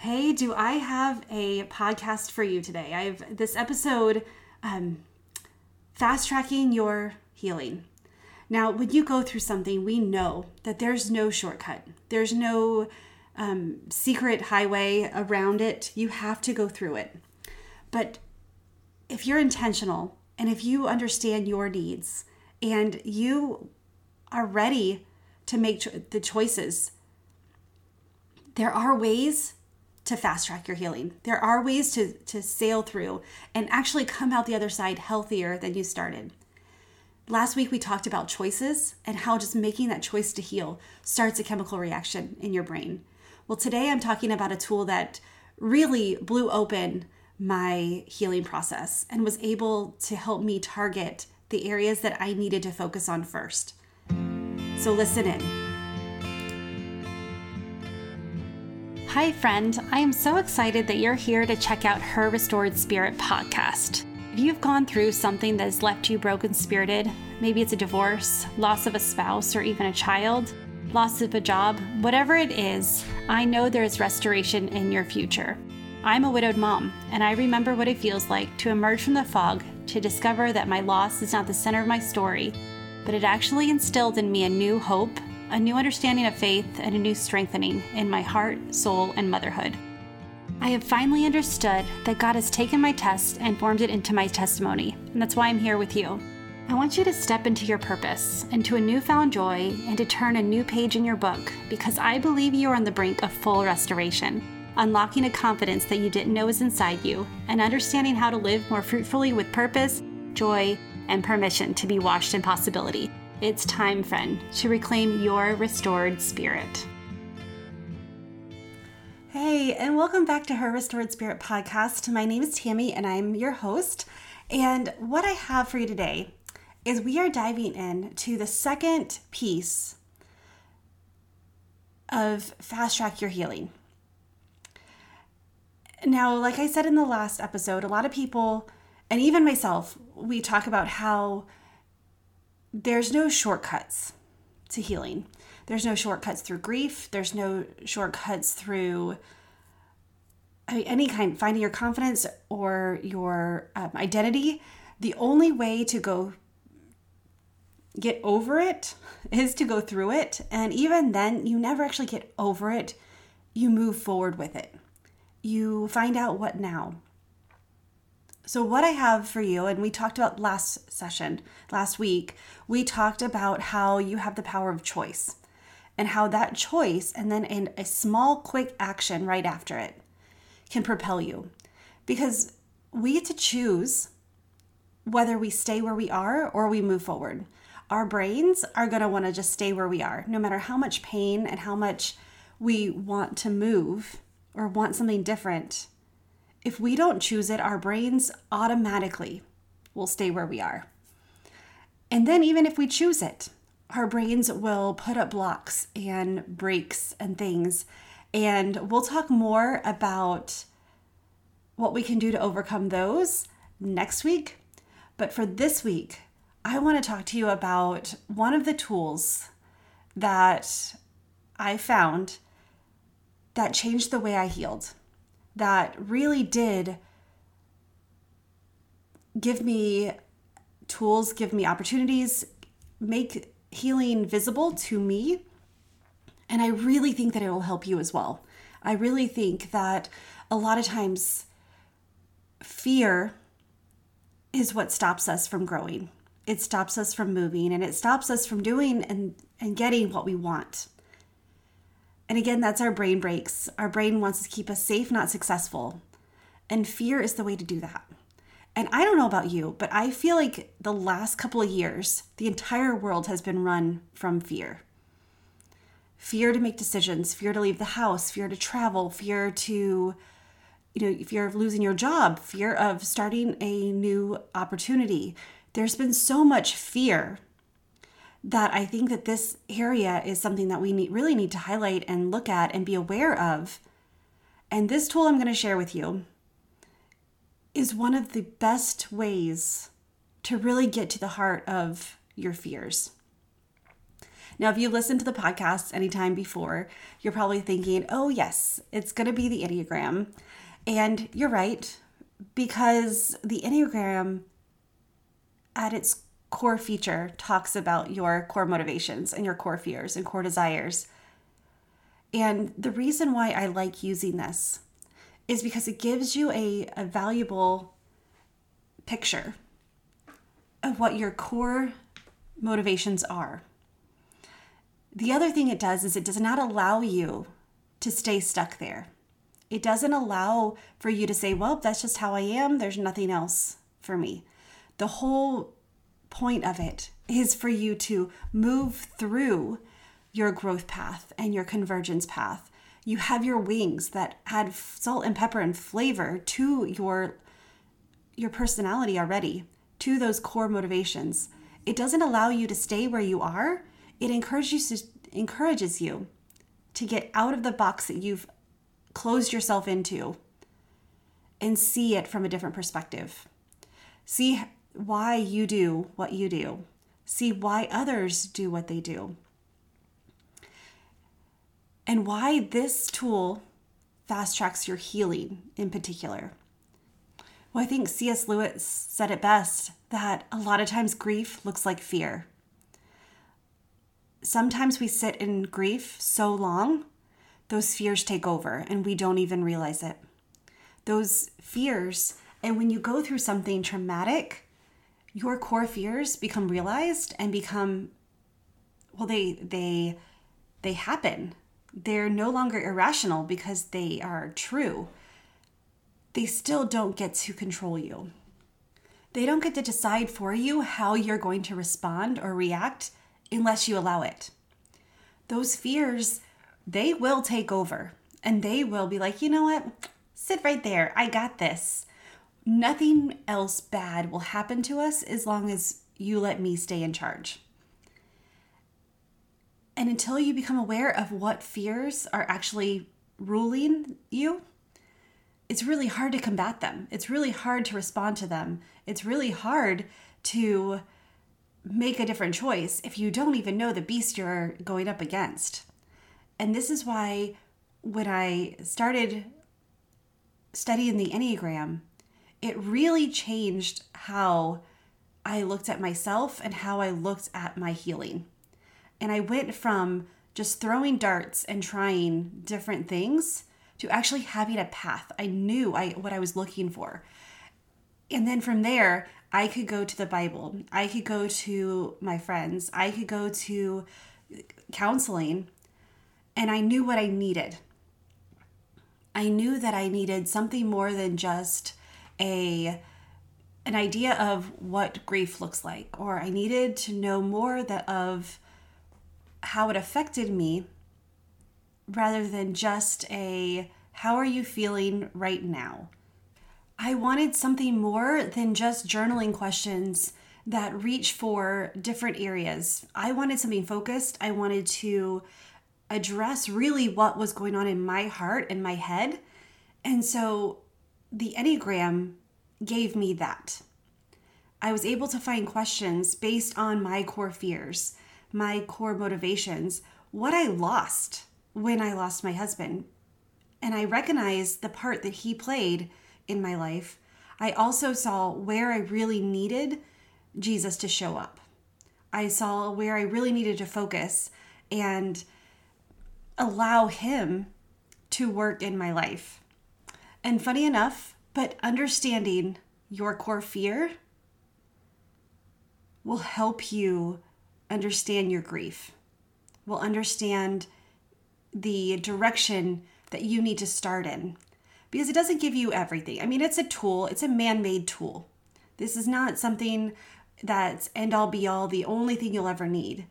Hey, do I have a podcast for you today? I have this episode um, fast tracking your healing. Now, when you go through something, we know that there's no shortcut, there's no um, secret highway around it. You have to go through it. But if you're intentional and if you understand your needs and you are ready to make cho- the choices, there are ways to fast track your healing. There are ways to, to sail through and actually come out the other side healthier than you started. Last week, we talked about choices and how just making that choice to heal starts a chemical reaction in your brain. Well, today I'm talking about a tool that really blew open my healing process and was able to help me target the areas that I needed to focus on first. So, listen in. Hi, friend. I am so excited that you're here to check out Her Restored Spirit podcast. If you've gone through something that has left you broken spirited, maybe it's a divorce, loss of a spouse, or even a child, loss of a job, whatever it is, I know there is restoration in your future. I'm a widowed mom, and I remember what it feels like to emerge from the fog to discover that my loss is not the center of my story, but it actually instilled in me a new hope a new understanding of faith, and a new strengthening in my heart, soul, and motherhood. I have finally understood that God has taken my test and formed it into my testimony, and that's why I'm here with you. I want you to step into your purpose, into a newfound joy, and to turn a new page in your book because I believe you are on the brink of full restoration, unlocking a confidence that you didn't know was inside you, and understanding how to live more fruitfully with purpose, joy, and permission to be washed in possibility. It's time, friend, to reclaim your restored spirit. Hey, and welcome back to Her Restored Spirit podcast. My name is Tammy, and I'm your host. And what I have for you today is we are diving in to the second piece of Fast Track Your Healing. Now, like I said in the last episode, a lot of people, and even myself, we talk about how there's no shortcuts to healing. There's no shortcuts through grief. There's no shortcuts through I mean, any kind, finding your confidence or your um, identity. The only way to go get over it is to go through it. And even then, you never actually get over it. You move forward with it. You find out what now. So, what I have for you, and we talked about last session, last week, we talked about how you have the power of choice and how that choice and then in a small, quick action right after it can propel you. Because we get to choose whether we stay where we are or we move forward. Our brains are going to want to just stay where we are, no matter how much pain and how much we want to move or want something different if we don't choose it, our brains automatically will stay where we are. And then, even if we choose it, our brains will put up blocks and brakes and things. And we'll talk more about what we can do to overcome those next week. But for this week, I want to talk to you about one of the tools that I found that changed the way I healed that really did give me tools, give me opportunities, make healing visible to me. And I really think that it will help you as well. I really think that a lot of times fear is what stops us from growing. It stops us from moving and it stops us from doing and, and getting what we want. And again, that's our brain brakes. Our brain wants to keep us safe, not successful. And fear is the way to do that. And I don't know about you, but I feel like the last couple of years, the entire world has been run from fear fear to make decisions, fear to leave the house, fear to travel, fear to, you know, fear of losing your job, fear of starting a new opportunity. There's been so much fear that I think that this area is something that we need, really need to highlight and look at and be aware of. And this tool I'm going to share with you is one of the best ways to really get to the heart of your fears. Now, if you've listened to the podcast anytime before, you're probably thinking, oh, yes, it's going to be the Enneagram. And you're right, because the Enneagram, at its core feature, talks about your core motivations and your core fears and core desires. And the reason why I like using this is because it gives you a, a valuable picture of what your core motivations are. The other thing it does is it does not allow you to stay stuck there. It doesn't allow for you to say, well, that's just how I am. There's nothing else for me. The whole point of it is for you to move through your growth path and your convergence path. You have your wings that add salt and pepper and flavor to your your personality already, to those core motivations. It doesn't allow you to stay where you are. It encourages you, encourages you to get out of the box that you've closed yourself into and see it from a different perspective. See why you do what you do. See why others do what they do and why this tool fast tracks your healing in particular. Well, I think C.S. Lewis said it best that a lot of times grief looks like fear. Sometimes we sit in grief so long, those fears take over and we don't even realize it. Those fears, and when you go through something traumatic, your core fears become realized and become well they they they happen they're no longer irrational because they are true, they still don't get to control you. They don't get to decide for you how you're going to respond or react unless you allow it. Those fears, they will take over and they will be like, you know what? Sit right there. I got this. Nothing else bad will happen to us as long as you let me stay in charge. And until you become aware of what fears are actually ruling you, it's really hard to combat them. It's really hard to respond to them. It's really hard to make a different choice if you don't even know the beast you're going up against. And this is why when I started studying the Enneagram, it really changed how I looked at myself and how I looked at my healing. And I went from just throwing darts and trying different things to actually having a path. I knew I what I was looking for. And then from there, I could go to the Bible. I could go to my friends. I could go to counseling and I knew what I needed. I knew that I needed something more than just a an idea of what grief looks like or I needed to know more that of how it affected me rather than just a how are you feeling right now? I wanted something more than just journaling questions that reach for different areas. I wanted something focused. I wanted to address really what was going on in my heart and my head. And so the Enneagram gave me that. I was able to find questions based on my core fears my core motivations, what I lost when I lost my husband. And I recognized the part that he played in my life. I also saw where I really needed Jesus to show up. I saw where I really needed to focus and allow him to work in my life. And funny enough, but understanding your core fear will help you understand your grief, will understand the direction that you need to start in. Because it doesn't give you everything. I mean, it's a tool, it's a man made tool. This is not something that's end all be all, the only thing you'll ever need.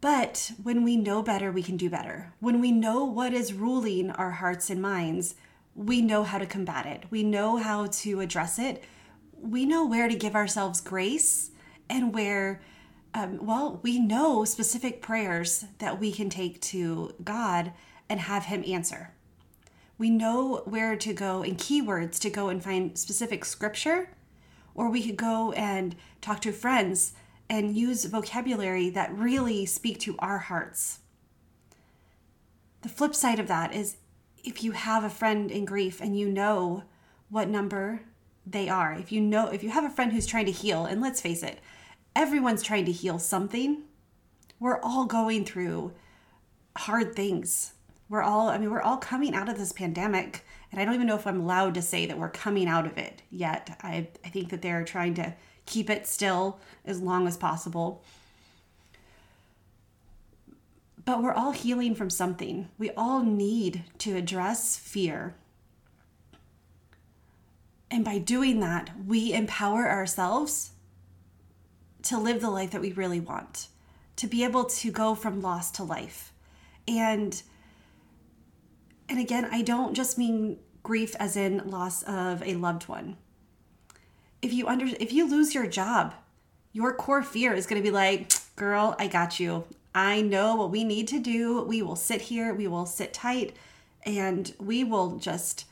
But when we know better, we can do better. When we know what is ruling our hearts and minds, we know how to combat it. We know how to address it. We know where to give ourselves grace and where um, well we know specific prayers that we can take to god and have him answer we know where to go and keywords to go and find specific scripture or we could go and talk to friends and use vocabulary that really speak to our hearts. The flip side of that is if you have a friend in grief and you know what number they are, if you know, if you have a friend who's trying to heal, and let's face it, everyone's trying to heal something. We're all going through hard things. We're all, I mean, we're all coming out of this pandemic. And I don't even know if I'm allowed to say that we're coming out of it yet. I, I think that they're trying to keep it still as long as possible. But we're all healing from something. We all need to address fear. And by doing that, we empower ourselves to live the life that we really want, to be able to go from loss to life. And and again, I don't just mean grief as in loss of a loved one. If you under if you lose your job, your core fear is going to be like, "Girl, I got you. I know what we need to do. We will sit here, we will sit tight, and we will just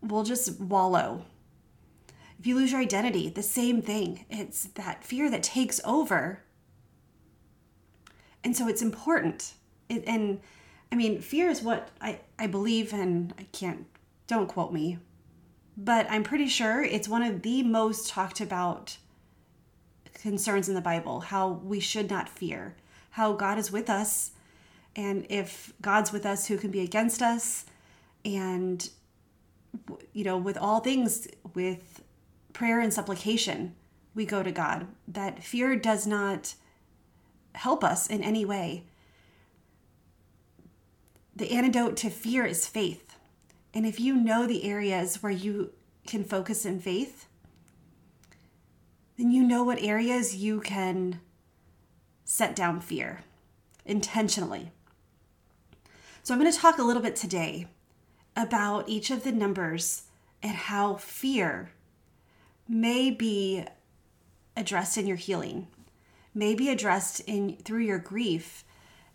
we'll just wallow. If you lose your identity, the same thing. It's that fear that takes over. And so it's important. It, and I mean, fear is what I, I believe, and I can't, don't quote me, but I'm pretty sure it's one of the most talked about concerns in the Bible how we should not fear, how God is with us. And if God's with us, who can be against us? And, you know, with all things, with prayer and supplication, we go to God. That fear does not help us in any way. The antidote to fear is faith. And if you know the areas where you can focus in faith, then you know what areas you can set down fear intentionally. So, I'm going to talk a little bit today about each of the numbers and how fear may be addressed in your healing, may be addressed in through your grief,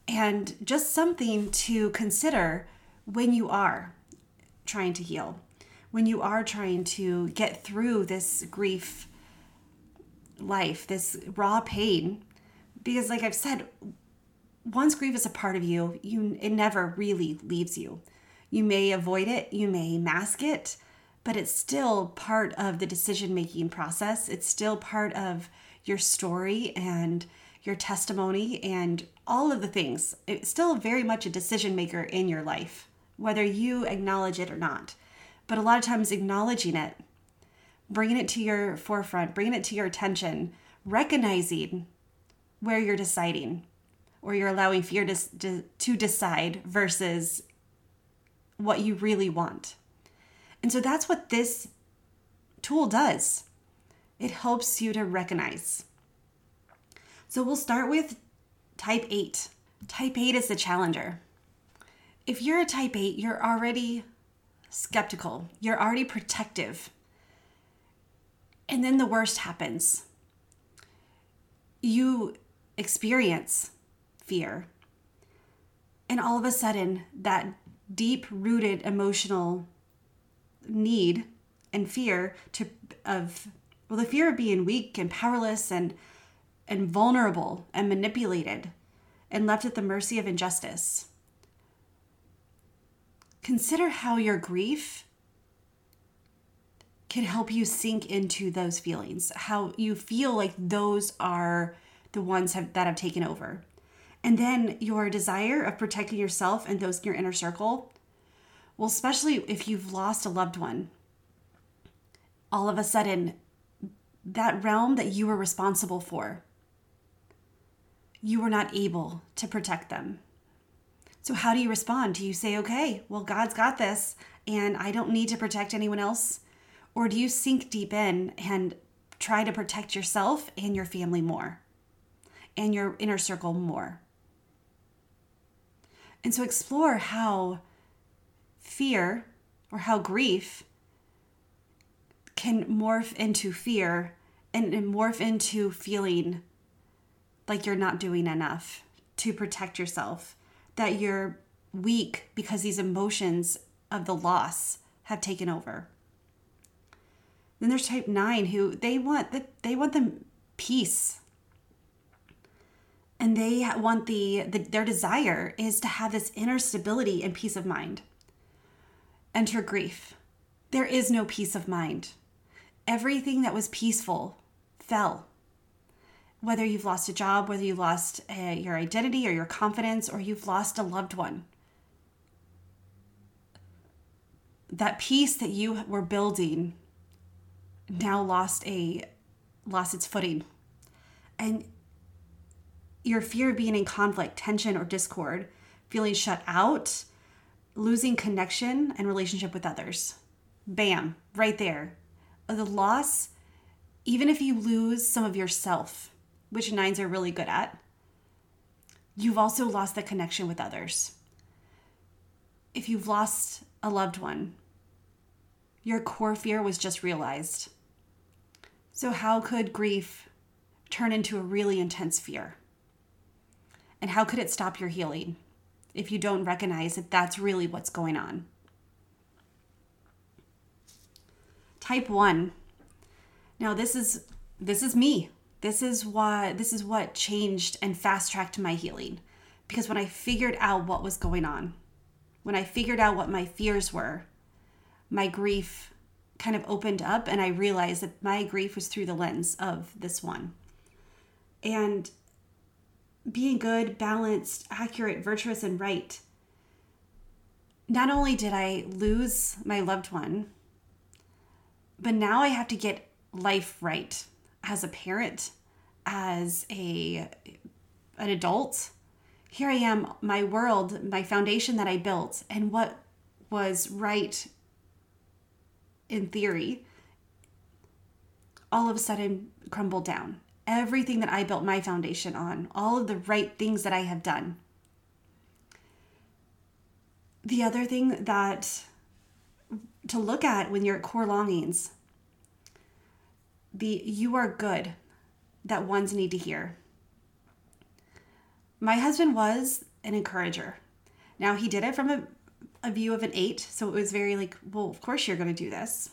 and just something to consider when you are trying to heal, when you are trying to get through this grief life, this raw pain. Because, like I've said, once grief is a part of you, you it never really leaves you. You may avoid it, you may mask it, but it's still part of the decision making process. It's still part of your story and your testimony and all of the things. It's still very much a decision maker in your life, whether you acknowledge it or not. But a lot of times, acknowledging it bringing it to your forefront, bringing it to your attention, recognizing where you're deciding or you're allowing fear to, to, decide versus what you really want. And so that's what this tool does. It helps you to recognize. So we'll start with type 8. Type 8 is the challenger. If you're a type 8, you're already skeptical, you're already protective and then the worst happens. You experience fear. And all of a sudden, that deep rooted emotional need and fear to of well the fear of being weak and powerless and and vulnerable and manipulated and left at the mercy of injustice consider how your grief can help you sink into those feelings, how you feel like those are the ones have, that have taken over. And then your desire of protecting yourself and those in your inner circle, well, especially if you've lost a loved one, all of a sudden, that realm that you were responsible for, you were not able to protect them. So, how do you respond? Do you say, okay, well, God's got this, and I don't need to protect anyone else? Or do you sink deep in and try to protect yourself and your family more and your inner circle more? And so explore how fear or how grief can morph into fear and, morph into feeling like you're not doing enough to protect yourself, that you're weak because these emotions of the loss have taken over. Then there's type 9 who they want the, they want the peace. And they want the, the their desire is to have this inner stability and peace of mind. Enter grief. There is no peace of mind. Everything that was peaceful fell. Whether you've lost a job, whether you lost uh, your identity or your confidence, or you've lost a loved one, that peace that you were building now lost a lost its footing. And your fear of being in conflict tension or discord feeling shut out losing connection and relationship with others. Bam right there. The loss even if you lose some of yourself which nines are really good at you've also lost the connection with others if you've lost a loved one your core fear was just realized so, how could grief turn into a really intense fear? And how could it stop your healing if you don't recognize that that's really what's going on? Type 1. Now this is this is me. This is what this is what changed and fast-tracked my healing. Because when I figured out what was going on, when I figured out what my fears were, my grief kind of opened up and I realized that my grief was through the lens of this one. And being good, balanced, accurate, virtuous, and right. Not only did I lose my loved one, but now I have to get life right as a parent, as a an adult. Here I am, my world, my foundation that I built, and what was right in theory, all of a sudden crumbled down. Everything that I built my foundation on, all of the right things that I have done. The other thing that to look at when you're at core longings, the you are good that ones need to hear. My husband was an encourager. Now he did it from a a view of an eight. So it was very like, well, of course you're going to do this.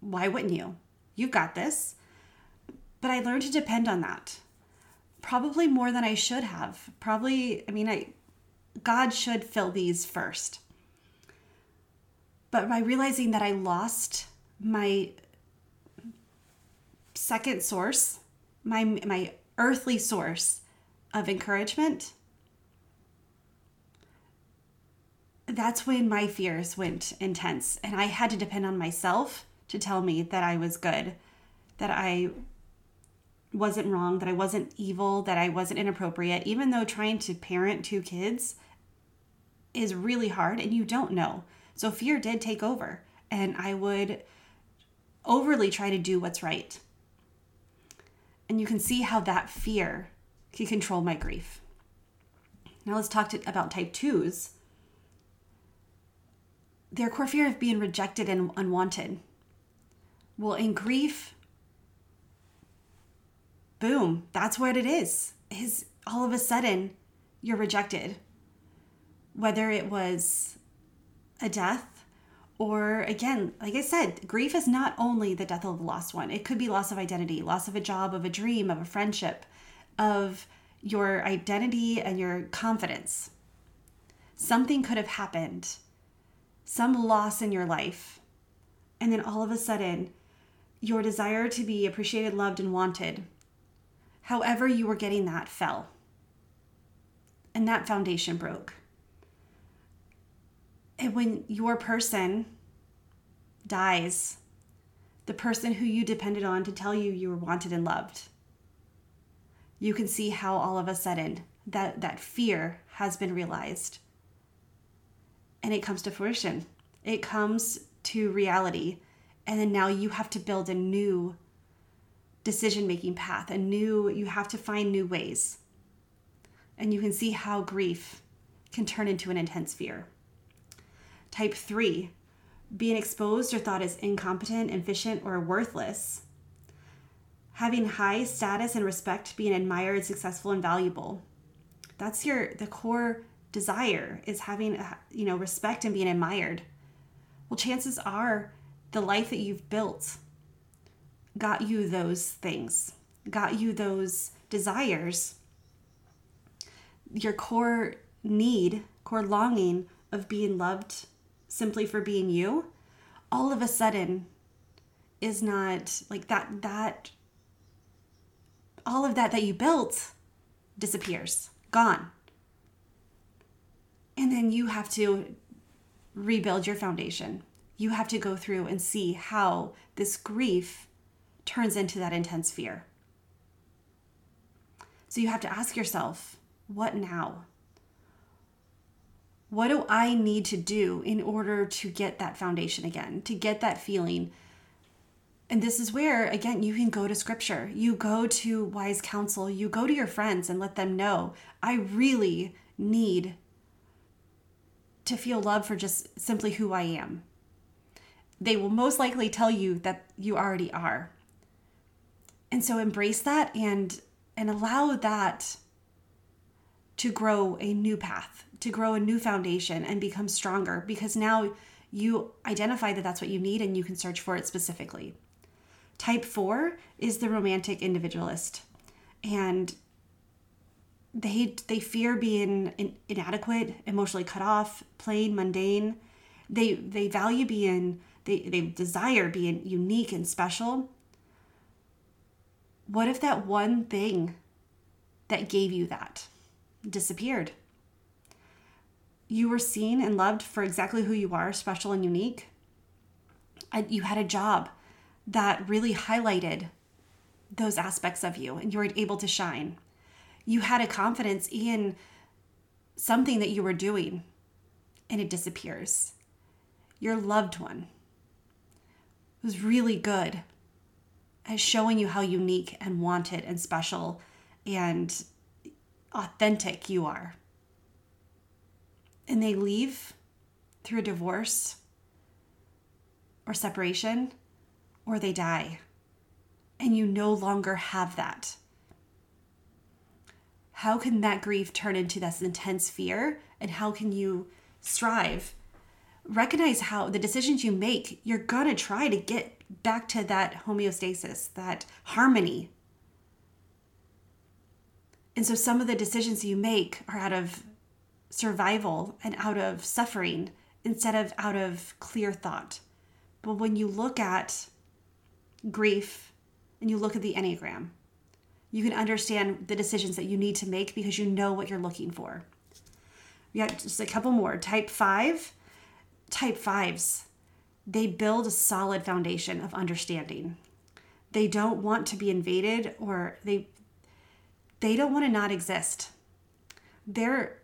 Why wouldn't you? You've got this. But I learned to depend on that. Probably more than I should have. Probably, I mean, I God should fill these first. But by realizing that I lost my second source, my my earthly source of encouragement, that's when my fears went intense and I had to depend on myself to tell me that I was good, that I wasn't wrong, that I wasn't evil, that I wasn't inappropriate, even though trying to parent two kids is really hard and you don't know. So fear did take over and I would overly try to do what's right. And you can see how that fear can control my grief. Now let's talk to, about type twos their core fear of being rejected and unwanted. Well, in grief, boom, that's what it is. Is all of a sudden you're rejected. Whether it was a death or again, like I said, grief is not only the death of a lost one. It could be loss of identity, loss of a job, of a dream, of a friendship, of your identity and your confidence. Something could have happened some loss in your life, and then all of a sudden, your desire to be appreciated, loved, and wanted, however you were getting that, fell. And that foundation broke. And when your person dies, the person who you depended on to tell you you were wanted and loved, you can see how all of a sudden that, that fear has been realized and it comes to fruition. It comes to reality. And then now you have to build a new decision making path, a new, you have to find new ways. And you can see how grief can turn into an intense fear. Type three, being exposed or thought as incompetent, efficient, or worthless. Having high status and respect, being admired, successful, and valuable. That's your the core desire is having uh, you know respect and being admired well chances are the life that you've built got you those things, got you those desires, your core need, core longing of being loved simply for being you, all of a sudden is not like that, that, all of that that you built disappears, gone. And then you have to rebuild your foundation. You have to go through and see how this grief turns into that intense fear. So you have to ask yourself, what now? What do I need to do in order to get that foundation again, to get that feeling? And this is where, again, you can go to scripture. You go to wise counsel. You go to your friends and let them know, I really need to feel love for just simply who I am. They will most likely tell you that you already are. And so embrace that and and allow that to grow a new path, to grow a new foundation and become stronger because now you identify that that's what you need and you can search for it specifically. Type 4 is the romantic individualist. And they they fear being in, inadequate, emotionally cut off, plain, mundane. They they value being they they desire being unique and special. What if that one thing that gave you that disappeared? You were seen and loved for exactly who you are, special and unique. You had a job that really highlighted those aspects of you and you were able to shine you had a confidence in something that you were doing and it disappears. Your loved one was really good at showing you how unique and wanted and special and authentic you are. And they leave through a divorce or separation or they die. And you no longer have that. How can that grief turn into this intense fear? And how can you strive? Recognize how the decisions you make you're to try to get back to that homeostasis that harmony. And so some of the decisions you make are out of survival and out of suffering instead of out of clear thought but when you look at grief and you look at the enneagram you can understand the decisions that you need to make because you know what you're looking for. We got just a couple more. Type five, type fives, they build a solid foundation of understanding. They don't want to be invaded or they they don't want to not exist. They're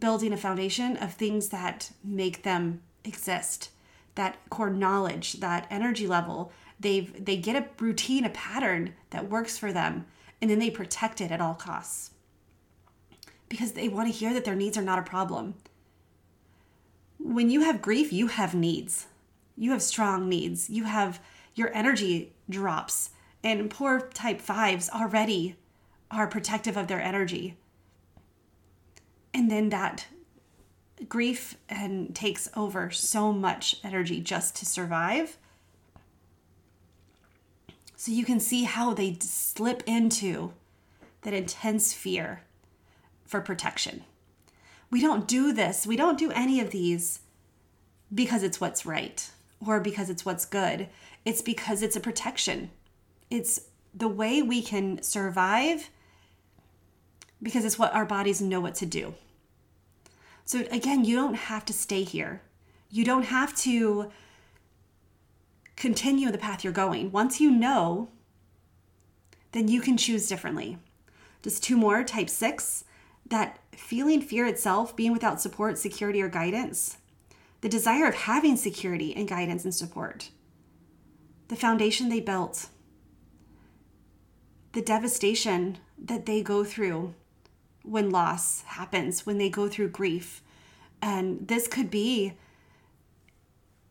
building a foundation of things that make them exist. That core knowledge, that energy level, they've they get a routine a pattern that works for them and then they protect it at all costs. Because they want to hear that their needs are not a problem. When you have grief you have needs. You have strong needs. You have your energy drops. And poor type 5s already are protective of their energy and then that grief and takes over so much energy just to survive so you can see how they slip into that intense fear for protection. We don't do this, we don't do any of these because it's what's right or because it's what's good. It's because it's a protection. It's the way we can survive because it's what our bodies know what to do. So, again, you don't have to stay here. You don't have to continue the path you're going. Once you know, then you can choose differently. Just two more, type six, that feeling fear itself, being without support, security, or guidance, the desire of having security and guidance and support, the foundation they built, the devastation that they go through when loss happens, when they go through grief. And this could be,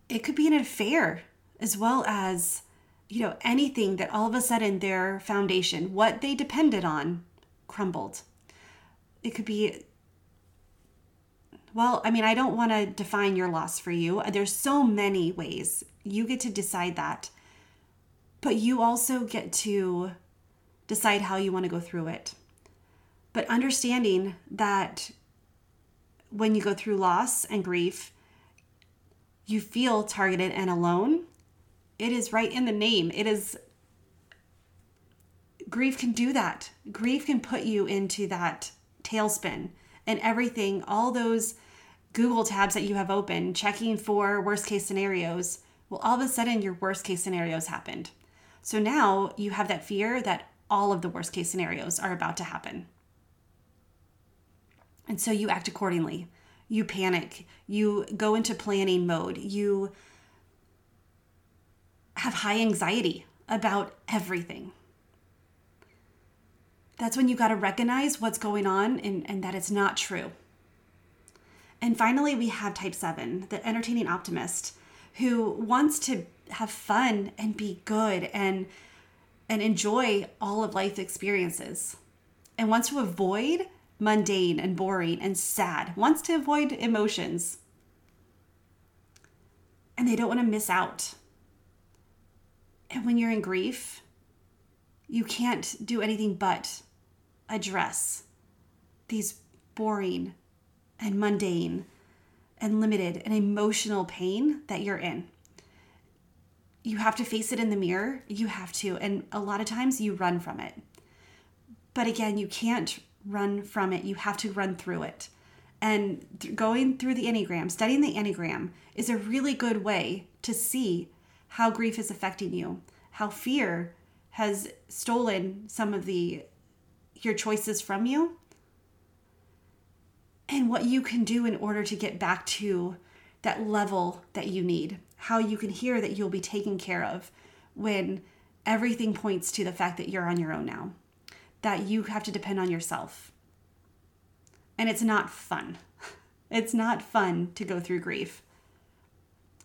it could be an affair as well as you know anything that all of a sudden their foundation what they depended on crumbled it could be well i mean i don't want to define your loss for you there's so many ways you get to decide that but you also get to decide how you want to go through it. But understanding that when you go through loss and grief, you feel targeted and alone. It is right in the name. It is grief can do that. Grief can put you into that tailspin and everything, all those Google tabs that you have open, checking for worst case scenarios. Well, all of a sudden, your worst case scenarios happened. So now you have that fear that all of the worst case scenarios are about to happen. And so you act accordingly. You panic. You go into planning mode. You have high anxiety about everything. That's when you got to recognize what's going on and, and that it's not true. And finally, we have type seven, the entertaining optimist, who wants to have fun and be good and and enjoy all of life's experiences and wants to avoid mundane and boring and sad, wants to avoid emotions. And they don't want to miss out. And when you're in grief, you can't do anything but address these boring and mundane and limited and emotional pain that you're in. You have to face it in the mirror. You have to. And a lot of times you run from it. But again, you can't run from it. You have to run through it. And th- going through the Enneagram, studying the Enneagram, is a really good way to see how grief is affecting you, how fear has stolen some of the your choices from you and what you can do in order to get back to that level that you need. How you can hear that you'll be taken care of when everything points to the fact that you're on your own now, that you have to depend on yourself. And it's not fun. It's not fun to go through grief.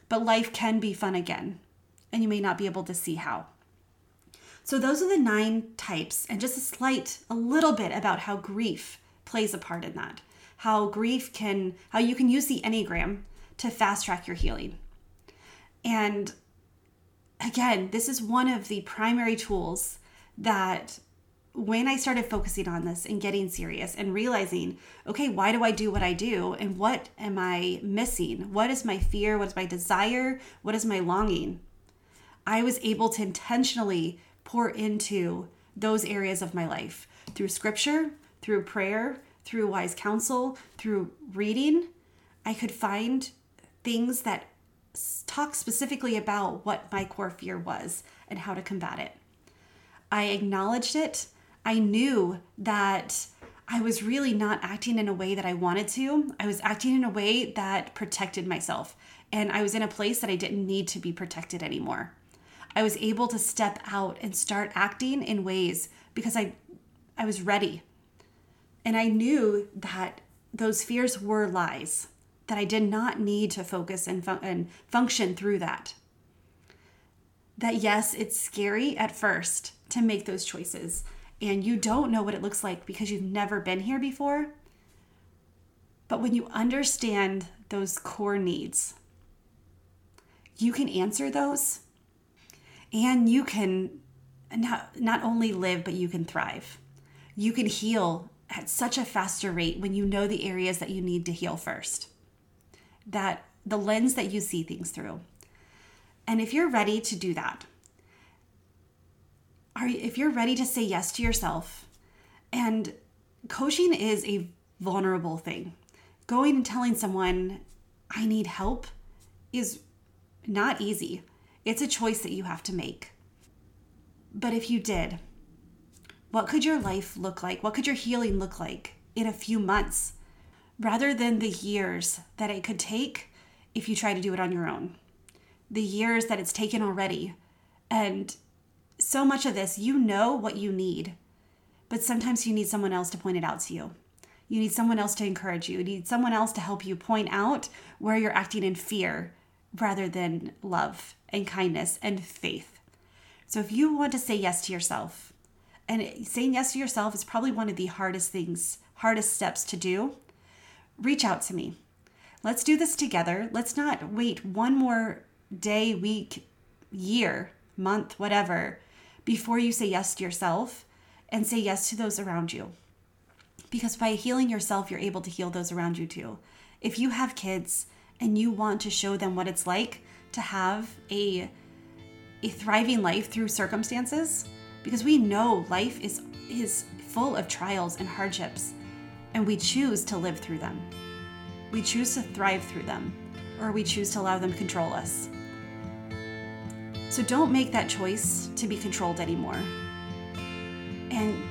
But life can be fun again, and you may not be able to see how. So, those are the nine types, and just a slight, a little bit about how grief plays a part in that. How grief can, how you can use the Enneagram to fast track your healing. And again, this is one of the primary tools that when I started focusing on this and getting serious and realizing, okay, why do I do what I do? And what am I missing? What is my fear? What is my desire? What is my longing? I was able to intentionally pour into those areas of my life through scripture, through prayer, through wise counsel, through reading. I could find things that talk specifically about what my core fear was and how to combat it. I acknowledged it. I knew that I was really not acting in a way that I wanted to. I was acting in a way that protected myself. And I was in a place that I didn't need to be protected anymore. I was able to step out and start acting in ways because I I was ready. And I knew that those fears were lies, that I did not need to focus and, fun- and function through that. That yes, it's scary at first to make those choices, and you don't know what it looks like because you've never been here before. But when you understand those core needs, you can answer those and you can not, not only live, but you can thrive. You can heal at such a faster rate when you know the areas that you need to heal first. That the lens that you see things through. And if you're ready to do that, are if you're ready to say yes to yourself, and coaching is a vulnerable thing. Going and telling someone I need help is not easy. It's a choice that you have to make. But if you did, what could your life look like? What could your healing look like in a few months rather than the years that it could take if you try to do it on your own? The years that it's taken already. And so much of this, you know what you need, but sometimes you need someone else to point it out to you. You need someone else to encourage you. You need someone else to help you point out where you're acting in fear rather than love and kindness and faith. So if you want to say yes to yourself, and saying yes to yourself is probably one of the hardest things, hardest steps to do, reach out to me. Let's do this together. Let's not wait one more day, week, year month, whatever, before you say yes to yourself and say yes to those around you. Because by healing yourself, you're able to heal those around you too. If you have kids and you want to show them what it's like to have a a thriving life through circumstances, because we know life is is full of trials and hardships, and we choose to live through them. We choose to thrive through them, or we choose to allow them to control us. So don't make that choice to be controlled anymore. And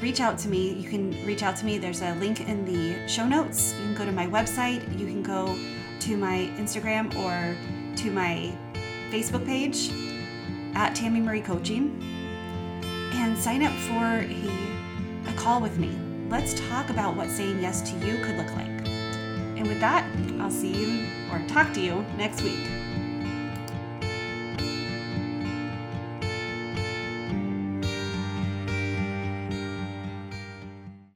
reach out to me. You can reach out to me. There's a link in the show notes. You can go to my website. You can go to my Instagram or to my Facebook page at Tammy Marie Coaching and sign up for a, a call with me. Let's talk about what saying yes to you could look like. And with that, I'll see you or talk to you next week.